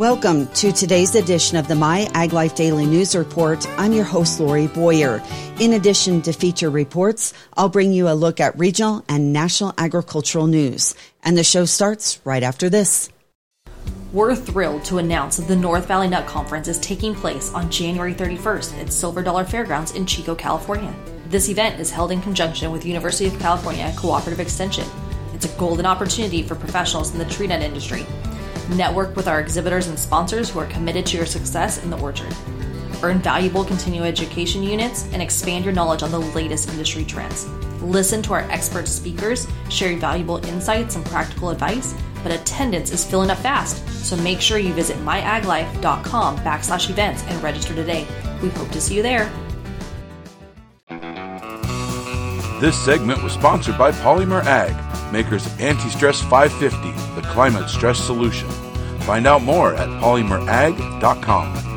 Welcome to today's edition of the My Ag Life Daily News Report. I'm your host, Lori Boyer. In addition to feature reports, I'll bring you a look at regional and national agricultural news. And the show starts right after this. We're thrilled to announce that the North Valley Nut Conference is taking place on January 31st at Silver Dollar Fairgrounds in Chico, California. This event is held in conjunction with University of California Cooperative Extension. It's a golden opportunity for professionals in the tree nut industry Network with our exhibitors and sponsors who are committed to your success in the orchard. Earn valuable continuing education units and expand your knowledge on the latest industry trends. Listen to our expert speakers share valuable insights and practical advice, but attendance is filling up fast, so make sure you visit myaglife.com backslash events and register today. We hope to see you there. This segment was sponsored by Polymer Ag makers of Anti-Stress 550, the climate stress solution. Find out more at polymerag.com.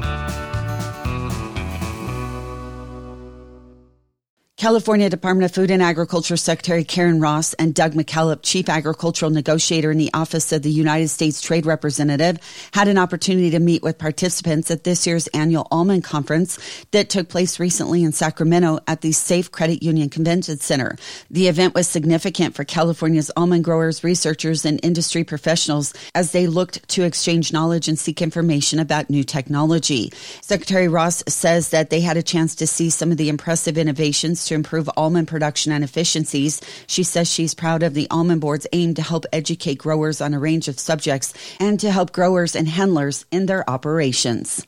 California Department of Food and Agriculture Secretary Karen Ross and Doug McKalip, Chief Agricultural Negotiator in the Office of the United States Trade Representative, had an opportunity to meet with participants at this year's annual Almond Conference that took place recently in Sacramento at the Safe Credit Union Convention Center. The event was significant for California's almond growers, researchers, and industry professionals as they looked to exchange knowledge and seek information about new technology. Secretary Ross says that they had a chance to see some of the impressive innovations to improve almond production and efficiencies. She says she's proud of the almond board's aim to help educate growers on a range of subjects and to help growers and handlers in their operations.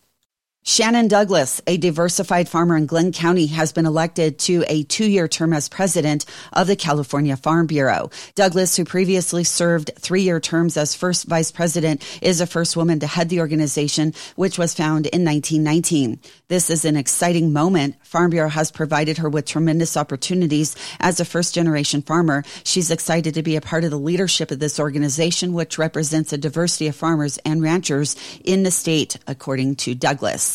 Shannon Douglas, a diversified farmer in Glenn County, has been elected to a two-year term as president of the California Farm Bureau. Douglas, who previously served three-year terms as first vice president, is the first woman to head the organization, which was found in 1919. This is an exciting moment. Farm Bureau has provided her with tremendous opportunities as a first-generation farmer. She's excited to be a part of the leadership of this organization, which represents a diversity of farmers and ranchers in the state, according to Douglas.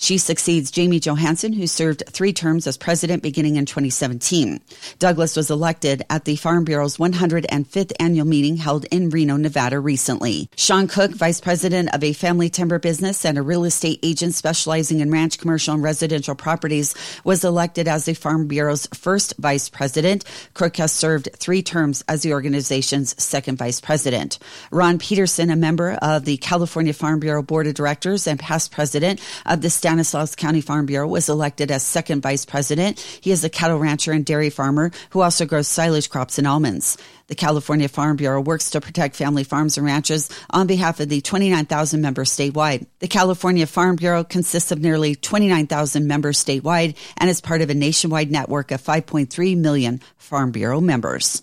She succeeds Jamie Johansson, who served three terms as president beginning in 2017. Douglas was elected at the Farm Bureau's 105th annual meeting held in Reno, Nevada recently. Shaun Crook, vice president of a family timber business and a real estate agent specializing in ranch, commercial, and residential properties, was elected as the Farm Bureau's first vice president. Cook has served three terms as the organization's second vice president. Ron Peterson, a member of the California Farm Bureau Board of Directors and past president of the Stanislaus County Farm Bureau was elected as second vice president. He is a cattle rancher and dairy farmer who also grows silage crops and almonds. The California Farm Bureau works to protect family farms and ranches on behalf of the 29,000 members statewide. The California Farm Bureau consists of nearly 29,000 members statewide and is part of a nationwide network of 5.3 million Farm Bureau members.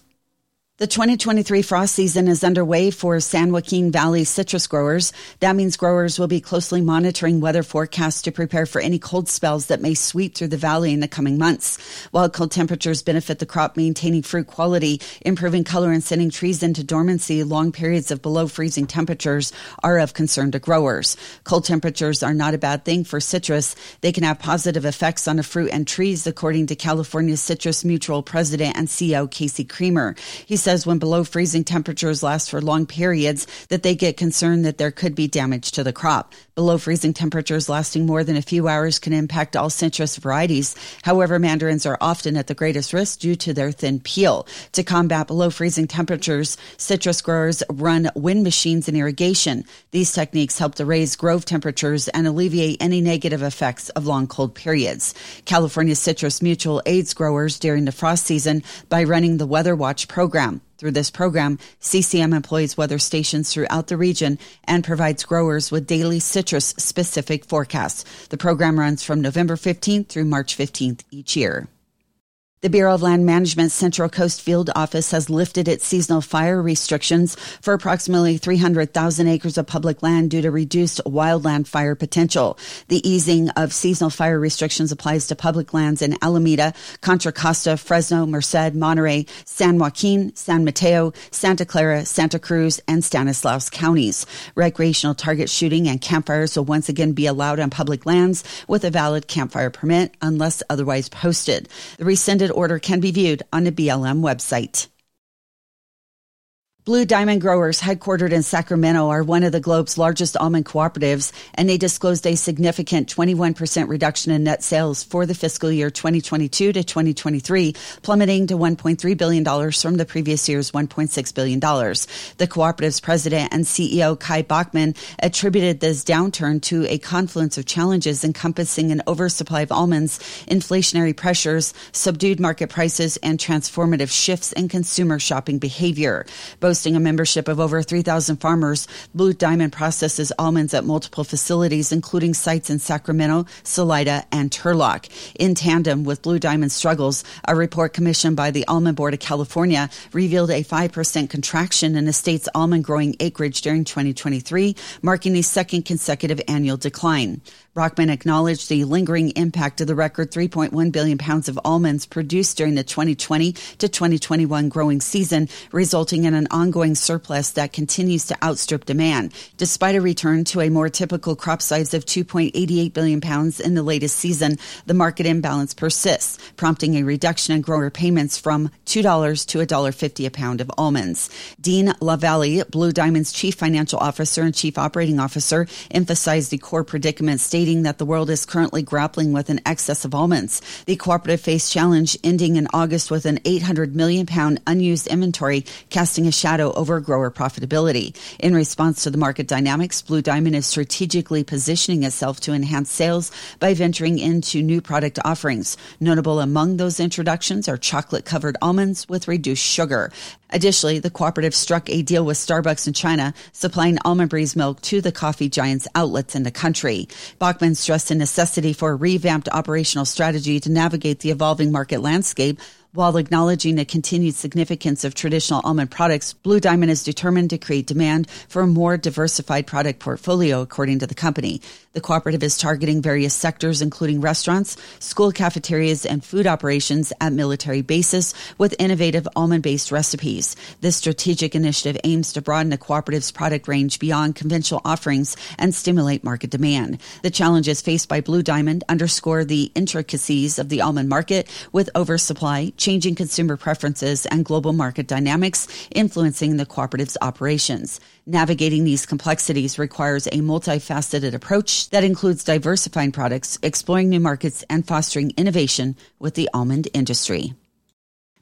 The 2023 frost season is underway for San Joaquin Valley citrus growers. That means growers will be closely monitoring weather forecasts to prepare for any cold spells that may sweep through the valley in the coming months. While cold temperatures benefit the crop, maintaining fruit quality, improving color, and sending trees into dormancy, long periods of below freezing temperatures are of concern to growers. Cold temperatures are not a bad thing for citrus. They can have positive effects on the fruit and trees, according to California Citrus Mutual President and CEO Casey Creamer. He says when below freezing temperatures last for long periods that they get concerned that there could be damage to the crop. Below freezing temperatures lasting more than a few hours can impact all citrus varieties. However, mandarins are often at the greatest risk due to their thin peel. To combat below freezing temperatures, citrus growers run wind machines and irrigation. These techniques help to raise grove temperatures and alleviate any negative effects of long cold periods. California Citrus Mutual aids growers during the frost season by running the Weather Watch program. Through this program, CCM employs weather stations throughout the region and provides growers with daily citrus specific forecasts. The program runs from November 15th through March 15th each year. The Bureau of Land Management's Central Coast Field Office has lifted its seasonal fire restrictions for approximately 300,000 acres of public land due to reduced wildland fire potential. The easing of seasonal fire restrictions applies to public lands in Alameda, Contra Costa, Fresno, Merced, Monterey, San Joaquin, San Mateo, Santa Clara, Santa Cruz, and Stanislaus counties. Recreational target shooting and campfires will once again be allowed on public lands with a valid campfire permit unless otherwise posted. The rescinded order can be viewed on the BLM website. Blue Diamond Growers, headquartered in Sacramento, are one of the globe's largest almond cooperatives, and they disclosed a significant 21% reduction in net sales for the fiscal year 2022 to 2023, plummeting to $1.3 billion from the previous year's $1.6 billion. The cooperative's president and CEO, Kai Bachmann, attributed this downturn to a confluence of challenges encompassing an oversupply of almonds, inflationary pressures, subdued market prices, and transformative shifts in consumer shopping behavior. Both boasting a membership of over 3,000 farmers, Blue Diamond processes almonds at multiple facilities, including sites in Sacramento, Salida, and Turlock. In tandem with Blue Diamond's struggles, a report commissioned by the Almond Board of California revealed a 5% contraction in the state's almond growing acreage during 2023, marking a second consecutive annual decline. Bachmann acknowledged the lingering impact of the record 3.1 billion pounds of almonds produced during the 2020 to 2021 growing season, resulting in an ongoing surplus that continues to outstrip demand. Despite a return to a more typical crop size of 2.88 billion pounds in the latest season, the market imbalance persists, prompting a reduction in grower payments from $2 to $1.50 a pound of almonds. Dean LaVallee, Blue Diamond's chief financial officer and chief operating officer, emphasized the core predicament stating stating that the world is currently grappling with an excess of almonds. The cooperative faced challenge ending in August with an 800 million pound unused inventory, casting a shadow over grower profitability. In response to the market dynamics, Blue Diamond is strategically positioning itself to enhance sales by venturing into new product offerings. Notable among those introductions are chocolate covered almonds with reduced sugar. Additionally, the cooperative struck a deal with Starbucks in China, supplying almond breeze milk to the coffee giant's outlets in the country. Bachmann stressed the necessity for a revamped operational strategy to navigate the evolving market landscape while acknowledging the continued significance of traditional almond products, Blue Diamond is determined to create demand for a more diversified product portfolio, according to the company. The cooperative is targeting various sectors, including restaurants, school cafeterias, and food operations at military bases with innovative almond based recipes. This strategic initiative aims to broaden the cooperative's product range beyond conventional offerings and stimulate market demand. The challenges faced by Blue Diamond underscore the intricacies of the almond market with oversupply, changing consumer preferences, and global market dynamics influencing the cooperative's operations. Navigating these complexities requires a multifaceted approach that includes diversifying products, exploring new markets, and fostering innovation with the almond industry.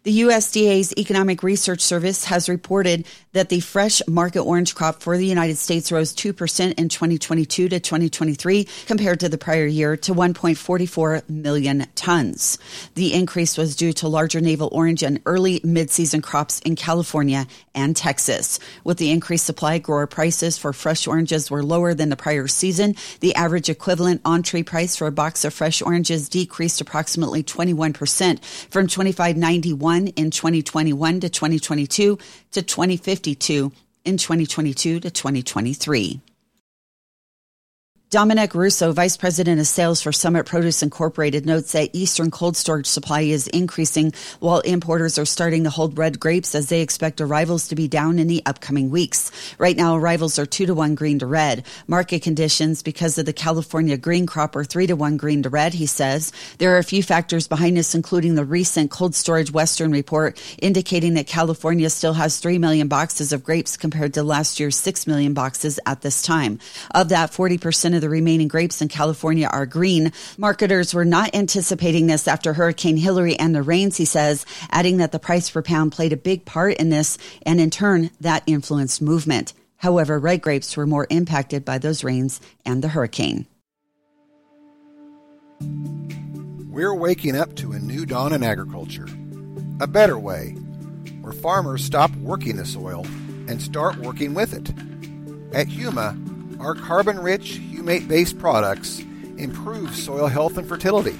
The USDA's Economic Research Service has reported that the fresh market orange crop for the United States rose 2% in 2022 to 2023 compared to the prior year to 1.44 million tons. The increase was due to larger navel orange and early mid-season crops in California and Texas. With the increased supply, grower prices for fresh oranges were lower than the prior season. The average equivalent on-tree price for a box of fresh oranges decreased approximately 21% from 25.91 in 2021 to 2022 to 2052 in 2022 to 2023. Dominic Russo, Vice President of Sales for Summit Produce Incorporated, notes that Eastern cold storage supply is increasing while importers are starting to hold red grapes as they expect arrivals to be down in the upcoming weeks. Right now, arrivals are 2 to 1 green to red. Market conditions because of the California green crop are 3 to 1 green to red, he says. There are a few factors behind this, including the recent Cold Storage Western report indicating that California still has 3 million boxes of grapes compared to last year's 6 million boxes at this time. Of that, 40% of the remaining grapes in California are green. Marketers were not anticipating this after Hurricane Hilary and the rains, he says, adding that the price per pound played a big part in this, and in turn, that influenced movement. However, red grapes were more impacted by those rains and the hurricane. We're waking up to a new dawn in agriculture. A better way, where farmers stop working the soil and start working with it. At Huma, our carbon rich, humate based products improve soil health and fertility,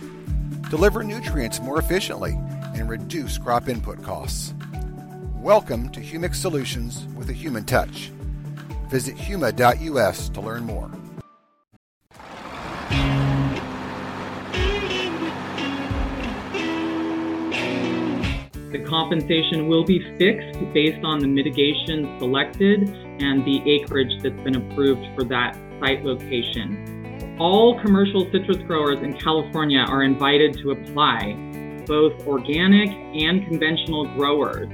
deliver nutrients more efficiently, and reduce crop input costs. Welcome to Humic Solutions with a human touch. Visit huma.us to learn more. The compensation will be fixed based on the mitigation selected and the acreage that's been approved for that site location. All commercial citrus growers in California are invited to apply, both organic and conventional growers.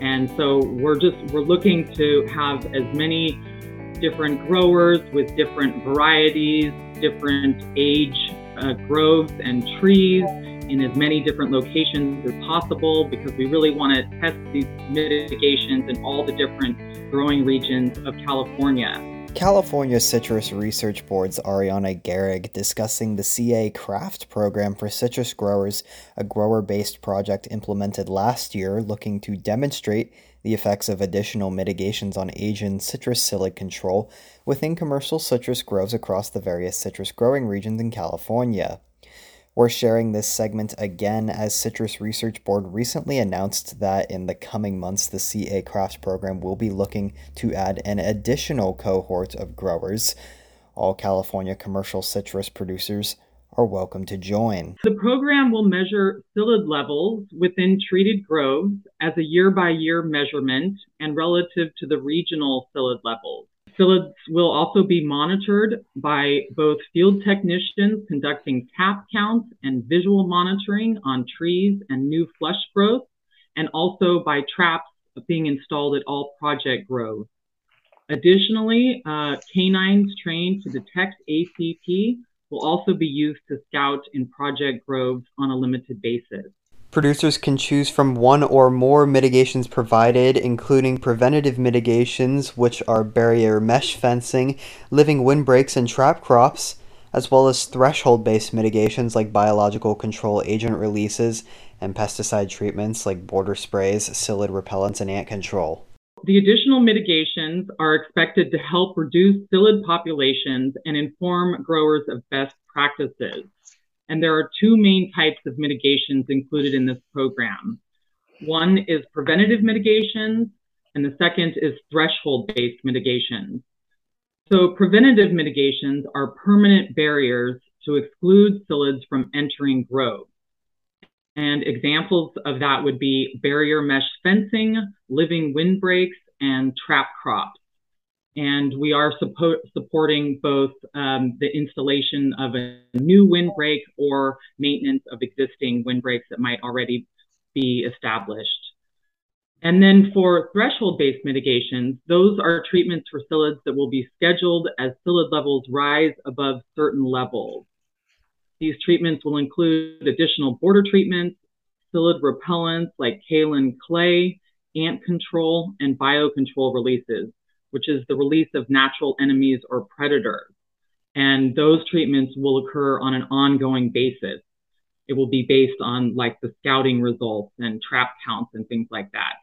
And so we're just we're looking to have as many different growers with different varieties, different age uh, groves and trees in as many different locations as possible because we really want to test these mitigations in all the different growing regions of California. California Citrus Research Board's Ariana Gehrig discussing the CA-CRaFT program for citrus growers, a grower based project implemented last year looking to demonstrate the effects of additional mitigations on Asian citrus psyllid control within commercial citrus groves across the various citrus growing regions in California. We're sharing this segment again as Citrus Research Board recently announced that in the coming months, the CA-CRaFT program will be looking to add an additional cohort of growers. All California commercial citrus producers are welcome to join. The program will measure psyllid levels within treated groves as a year by year measurement and relative to the regional psyllid levels. Psyllids will also be monitored by both field technicians conducting tap counts and visual monitoring on trees and new flush growth, and also by traps being installed at all project groves. Additionally, uh, canines trained to detect ACP will also be used to scout in project groves on a limited basis. Producers can choose from one or more mitigations provided, including preventative mitigations, which are barrier mesh fencing, living windbreaks, and trap crops, as well as threshold based mitigations like biological control agent releases and pesticide treatments like border sprays, psyllid repellents, and ant control. The additional mitigations are expected to help reduce psyllid populations and inform growers of best practices. And there are two main types of mitigations included in this program. One is preventative mitigations, and the second is threshold based mitigations. So, preventative mitigations are permanent barriers to exclude psyllids from entering groves. And examples of that would be barrier mesh fencing, living windbreaks, and trap crops. And we are support, supporting both um, the installation of a new windbreak or maintenance of existing windbreaks that might already be established. And then for threshold based mitigations, those are treatments for psyllids that will be scheduled as psyllid levels rise above certain levels. These treatments will include additional border treatments, psyllid repellents like kaolin clay, ant control, and biocontrol releases, which is the release of natural enemies or predators. And those treatments will occur on an ongoing basis. It will be based on like the scouting results and trap counts and things like that.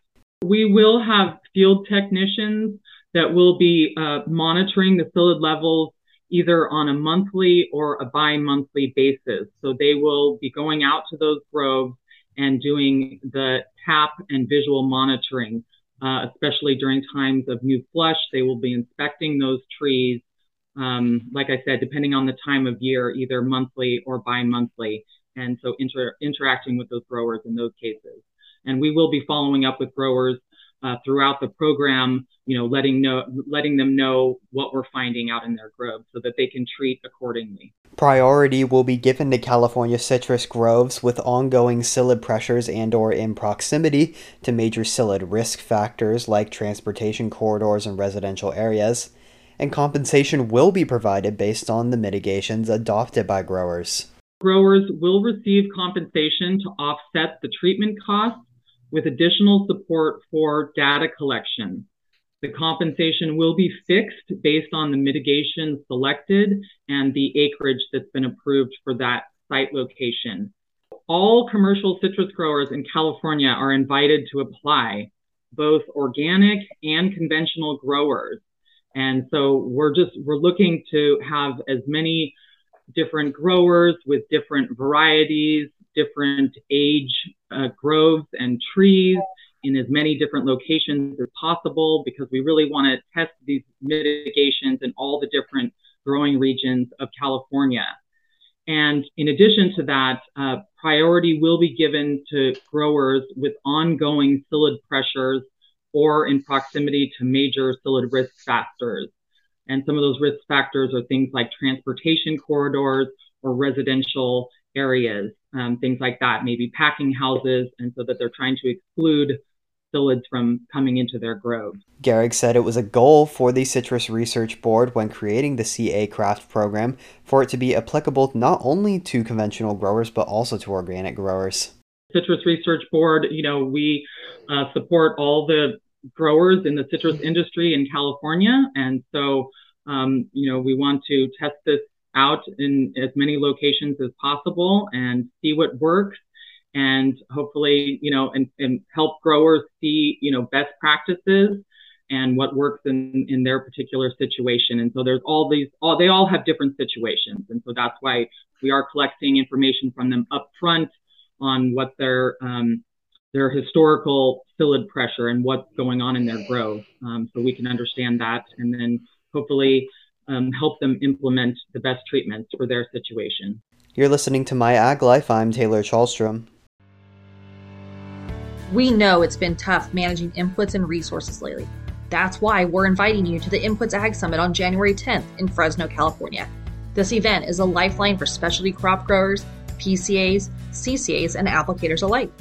We will have field technicians that will be uh, monitoring the psyllid levels either on a monthly or a bi-monthly basis. So they will be going out to those groves and doing the tap and visual monitoring, uh, especially during times of new flush. They will be inspecting those trees, um, like I said, depending on the time of year, either monthly or bi-monthly. And so inter- interacting with those growers in those cases. And we will be following up with growers uh, throughout the program, you know, letting know letting them know what we're finding out in their groves so that they can treat accordingly. Priority will be given to California citrus groves with ongoing psyllid pressures and or in proximity to major psyllid risk factors like transportation corridors and residential areas, and compensation will be provided based on the mitigations adopted by growers. Growers will receive compensation to offset the treatment costs with additional support for data collection. The compensation will be fixed based on the mitigation selected and the acreage that's been approved for that site location. All commercial citrus growers in California are invited to apply, both organic and conventional growers. And so we're just we're looking to have as many different growers with different varieties, different age uh, groves and trees in as many different locations as possible because we really want to test these mitigations in all the different growing regions of California. And in addition to that, uh, priority will be given to growers with ongoing psyllid pressures or in proximity to major psyllid risk factors. And some of those risk factors are things like transportation corridors or residential areas, um, things like that, maybe packing houses, and so that they're trying to exclude psyllids from coming into their groves. Gehrig said it was a goal for the Citrus Research Board when creating the CA-CRaFT program for it to be applicable not only to conventional growers but also to organic growers. Citrus Research Board, you know, we uh, support all the growers in the citrus industry in California, and so um, you know we want to test this out in as many locations as possible and see what works and hopefully, you know, and, and help growers see, you know, best practices and what works in, in their particular situation. And so there's all these, all, they all have different situations. And so that's why we are collecting information from them up front on what their, um, their historical psyllid pressure and what's going on in their growth. Um, so we can understand that and then hopefully um, help them implement the best treatments for their situation. You're listening to My Ag Life. I'm Taylor Chalstrom. We know it's been tough managing inputs and resources lately. That's why we're inviting you to the Inputs Ag Summit on January 10th in Fresno, California. This event is a lifeline for specialty crop growers, PCAs, CCAs, and applicators alike.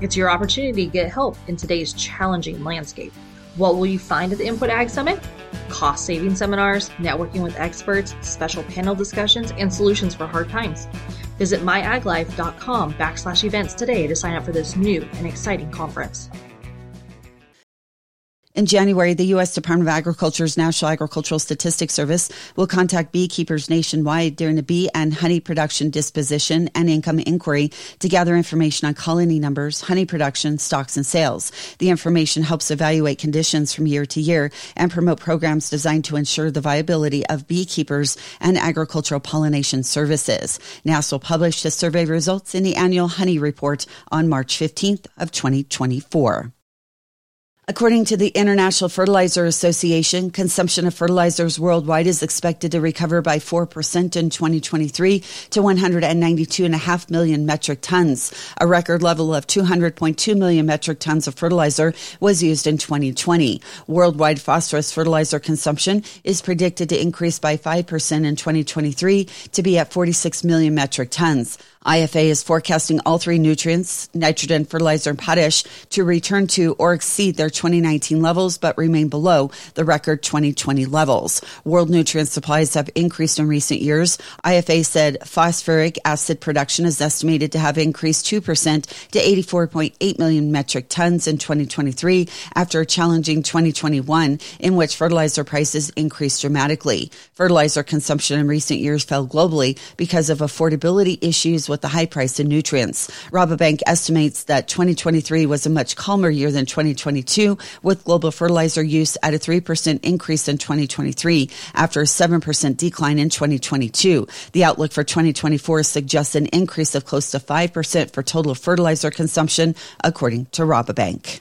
It's your opportunity to get help in today's challenging landscape. What will you find at the Input Ag Summit? Cost saving seminars, networking with experts, special panel discussions, and solutions for hard times. Visit myaglife.com backslash events today to sign up for this new and exciting conference. In January, the U.S. Department of Agriculture's National Agricultural Statistics Service will contact beekeepers nationwide during a bee and honey production disposition and income inquiry to gather information on colony numbers, honey production, stocks, and sales. The information helps evaluate conditions from year to year and promote programs designed to ensure the viability of beekeepers and agricultural pollination services. NASSL published the survey results in the annual honey report on March 15th of 2024. According to the International Fertilizer Association, consumption of fertilizers worldwide is expected to recover by 4% in 2023 to 192.5 million metric tons. A record level of 200.2 million metric tons of fertilizer was used in 2020. Worldwide phosphorus fertilizer consumption is predicted to increase by 5% in 2023 to be at 46 million metric tons. IFA is forecasting all three nutrients, nitrogen, fertilizer, and potash, to return to or exceed their 2019 levels, but remain below the record 2020 levels. World nutrient supplies have increased in recent years. IFA said phosphoric acid production is estimated to have increased 2% to 84.8 million metric tons in 2023 after a challenging 2021 in which fertilizer prices increased dramatically. Fertilizer consumption in recent years fell globally because of affordability issues with the high price in nutrients. Rabobank estimates that 2023 was a much calmer year than 2022, with global fertilizer use at a 3% increase in 2023 after a 7% decline in 2022. The outlook for 2024 suggests an increase of close to 5% for total fertilizer consumption, according to Rabobank.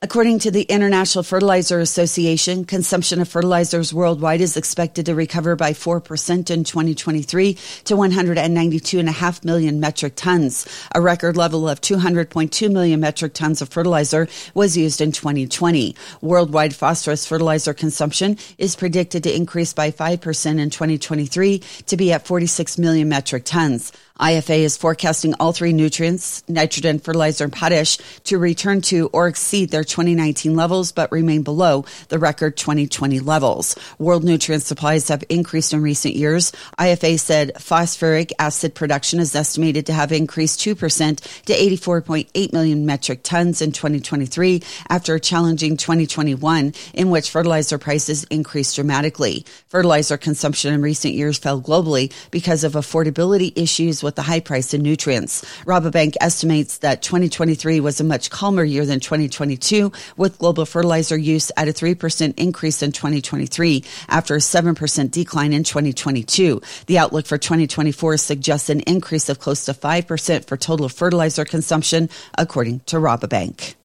According to the International Fertilizer Association, consumption of fertilizers worldwide is expected to recover by 4% in 2023 to 192.5 million metric tons. A record level of 200.2 million metric tons of fertilizer was used in 2020. Worldwide phosphorus fertilizer consumption is predicted to increase by 5% in 2023 to be at 46 million metric tons. IFA is forecasting all three nutrients, nitrogen, fertilizer, and potash, to return to or exceed their 2019 levels, but remain below the record 2020 levels. World nutrient supplies have increased in recent years. IFA said phosphoric acid production is estimated to have increased 2% to 84.8 million metric tons in 2023 after a challenging 2021 in which fertilizer prices increased dramatically. Fertilizer consumption in recent years fell globally because of affordability issues with the high price in nutrients. Rabobank estimates that 2023 was a much calmer year than 2022, with global fertilizer use at a 3% increase in 2023 after a 7% decline in 2022. The outlook for 2024 suggests an increase of close to 5% for total fertilizer consumption, according to Rabobank.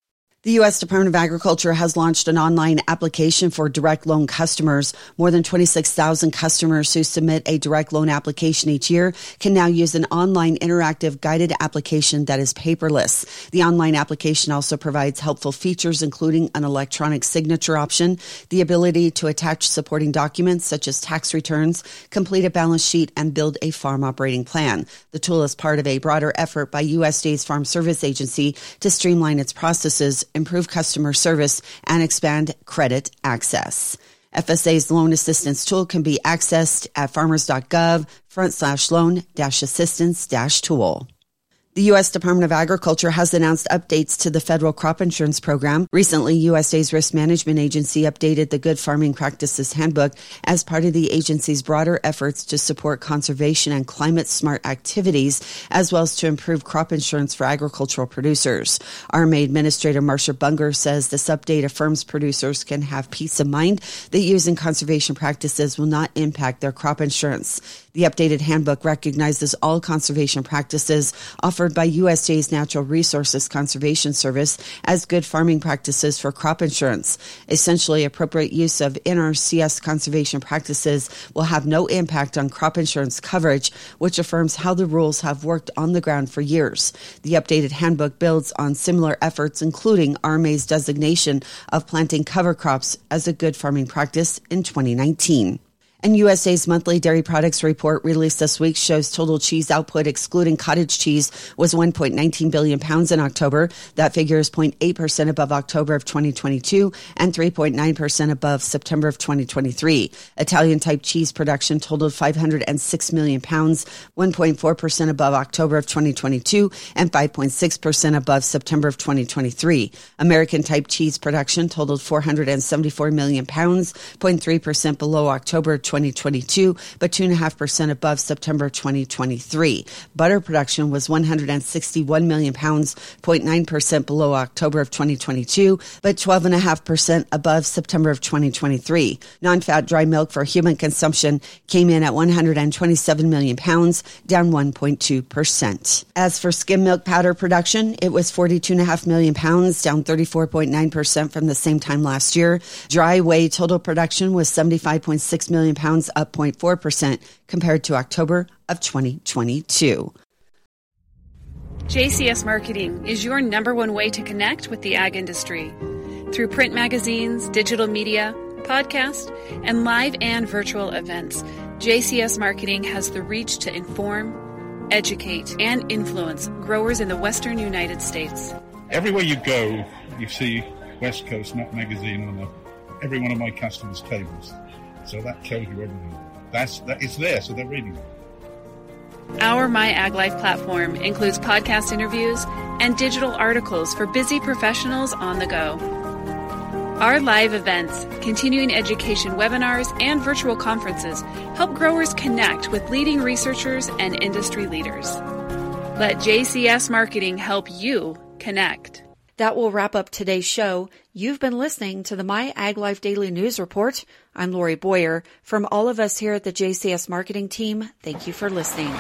The U.S. Department of Agriculture has launched an online application for direct loan customers. More than 26,000 customers who submit a direct loan application each year can now use an online interactive guided application that is paperless. The online application also provides helpful features, including an electronic signature option, the ability to attach supporting documents such as tax returns, complete a balance sheet, and build a farm operating plan. The tool is part of a broader effort by USDA's Farm Service Agency to streamline its processes improve customer service, and expand credit access. FSA's loan assistance tool can be accessed at farmers.gov front slash loan dash assistance dash tool. The U.S. Department of Agriculture has announced updates to the federal crop insurance program. Recently, USDA's Risk Management Agency updated the Good Farming Practices Handbook as part of the agency's broader efforts to support conservation and climate smart activities, as well as to improve crop insurance for agricultural producers. ARMA Administrator Marcia Bunger says this update affirms producers can have peace of mind that using conservation practices will not impact their crop insurance. The updated handbook recognizes all conservation practices offered by USDA's Natural Resources Conservation Service as good farming practices for crop insurance. Essentially, appropriate use of NRCS conservation practices will have no impact on crop insurance coverage, which affirms how the rules have worked on the ground for years. The updated handbook builds on similar efforts, including ARMA's designation of planting cover crops as a good farming practice in 2019. And USA's monthly dairy products report released this week shows total cheese output, excluding cottage cheese, was 1.19 billion pounds in October. That figure is 0.8% above October of 2022 and 3.9% above September of 2023. Italian type cheese production totaled 506 million pounds, 1.4% above October of 2022 and 5.6% above September of 2023. American type cheese production totaled 474 million pounds, 0.3% below October 2022, but 2.5% above September 2023. Butter production was 161 million pounds, 0.9% below October of 2022, but 12.5% above September of 2023. Non-fat dry milk for human consumption came in at 127 million pounds, down 1.2%. As for skim milk powder production, it was 42.5 million pounds, down 34.9% from the same time last year. Dry whey total production was 75.6 million pounds, up 0.4% compared to October of 2022. JCS Marketing is your number one way to connect with the ag industry. Through print magazines, digital media, podcast, and live and virtual events, JCS Marketing has the reach to inform, educate, and influence growers in the western United States. Everywhere you go, you see West Coast Nut Magazine on the, every one of my customers' tables. So that tells you everything. That's that it's there, so they're reading it. Our My Ag Life platform includes podcast interviews and digital articles for busy professionals on the go. Our live events, continuing education webinars, and virtual conferences help growers connect with leading researchers and industry leaders. Let JCS Marketing help you connect. That will wrap up today's show. You've been listening to the My Ag Life Daily News Report. I'm Lori Boyer. From all of us here at the JCS Marketing Team, thank you for listening.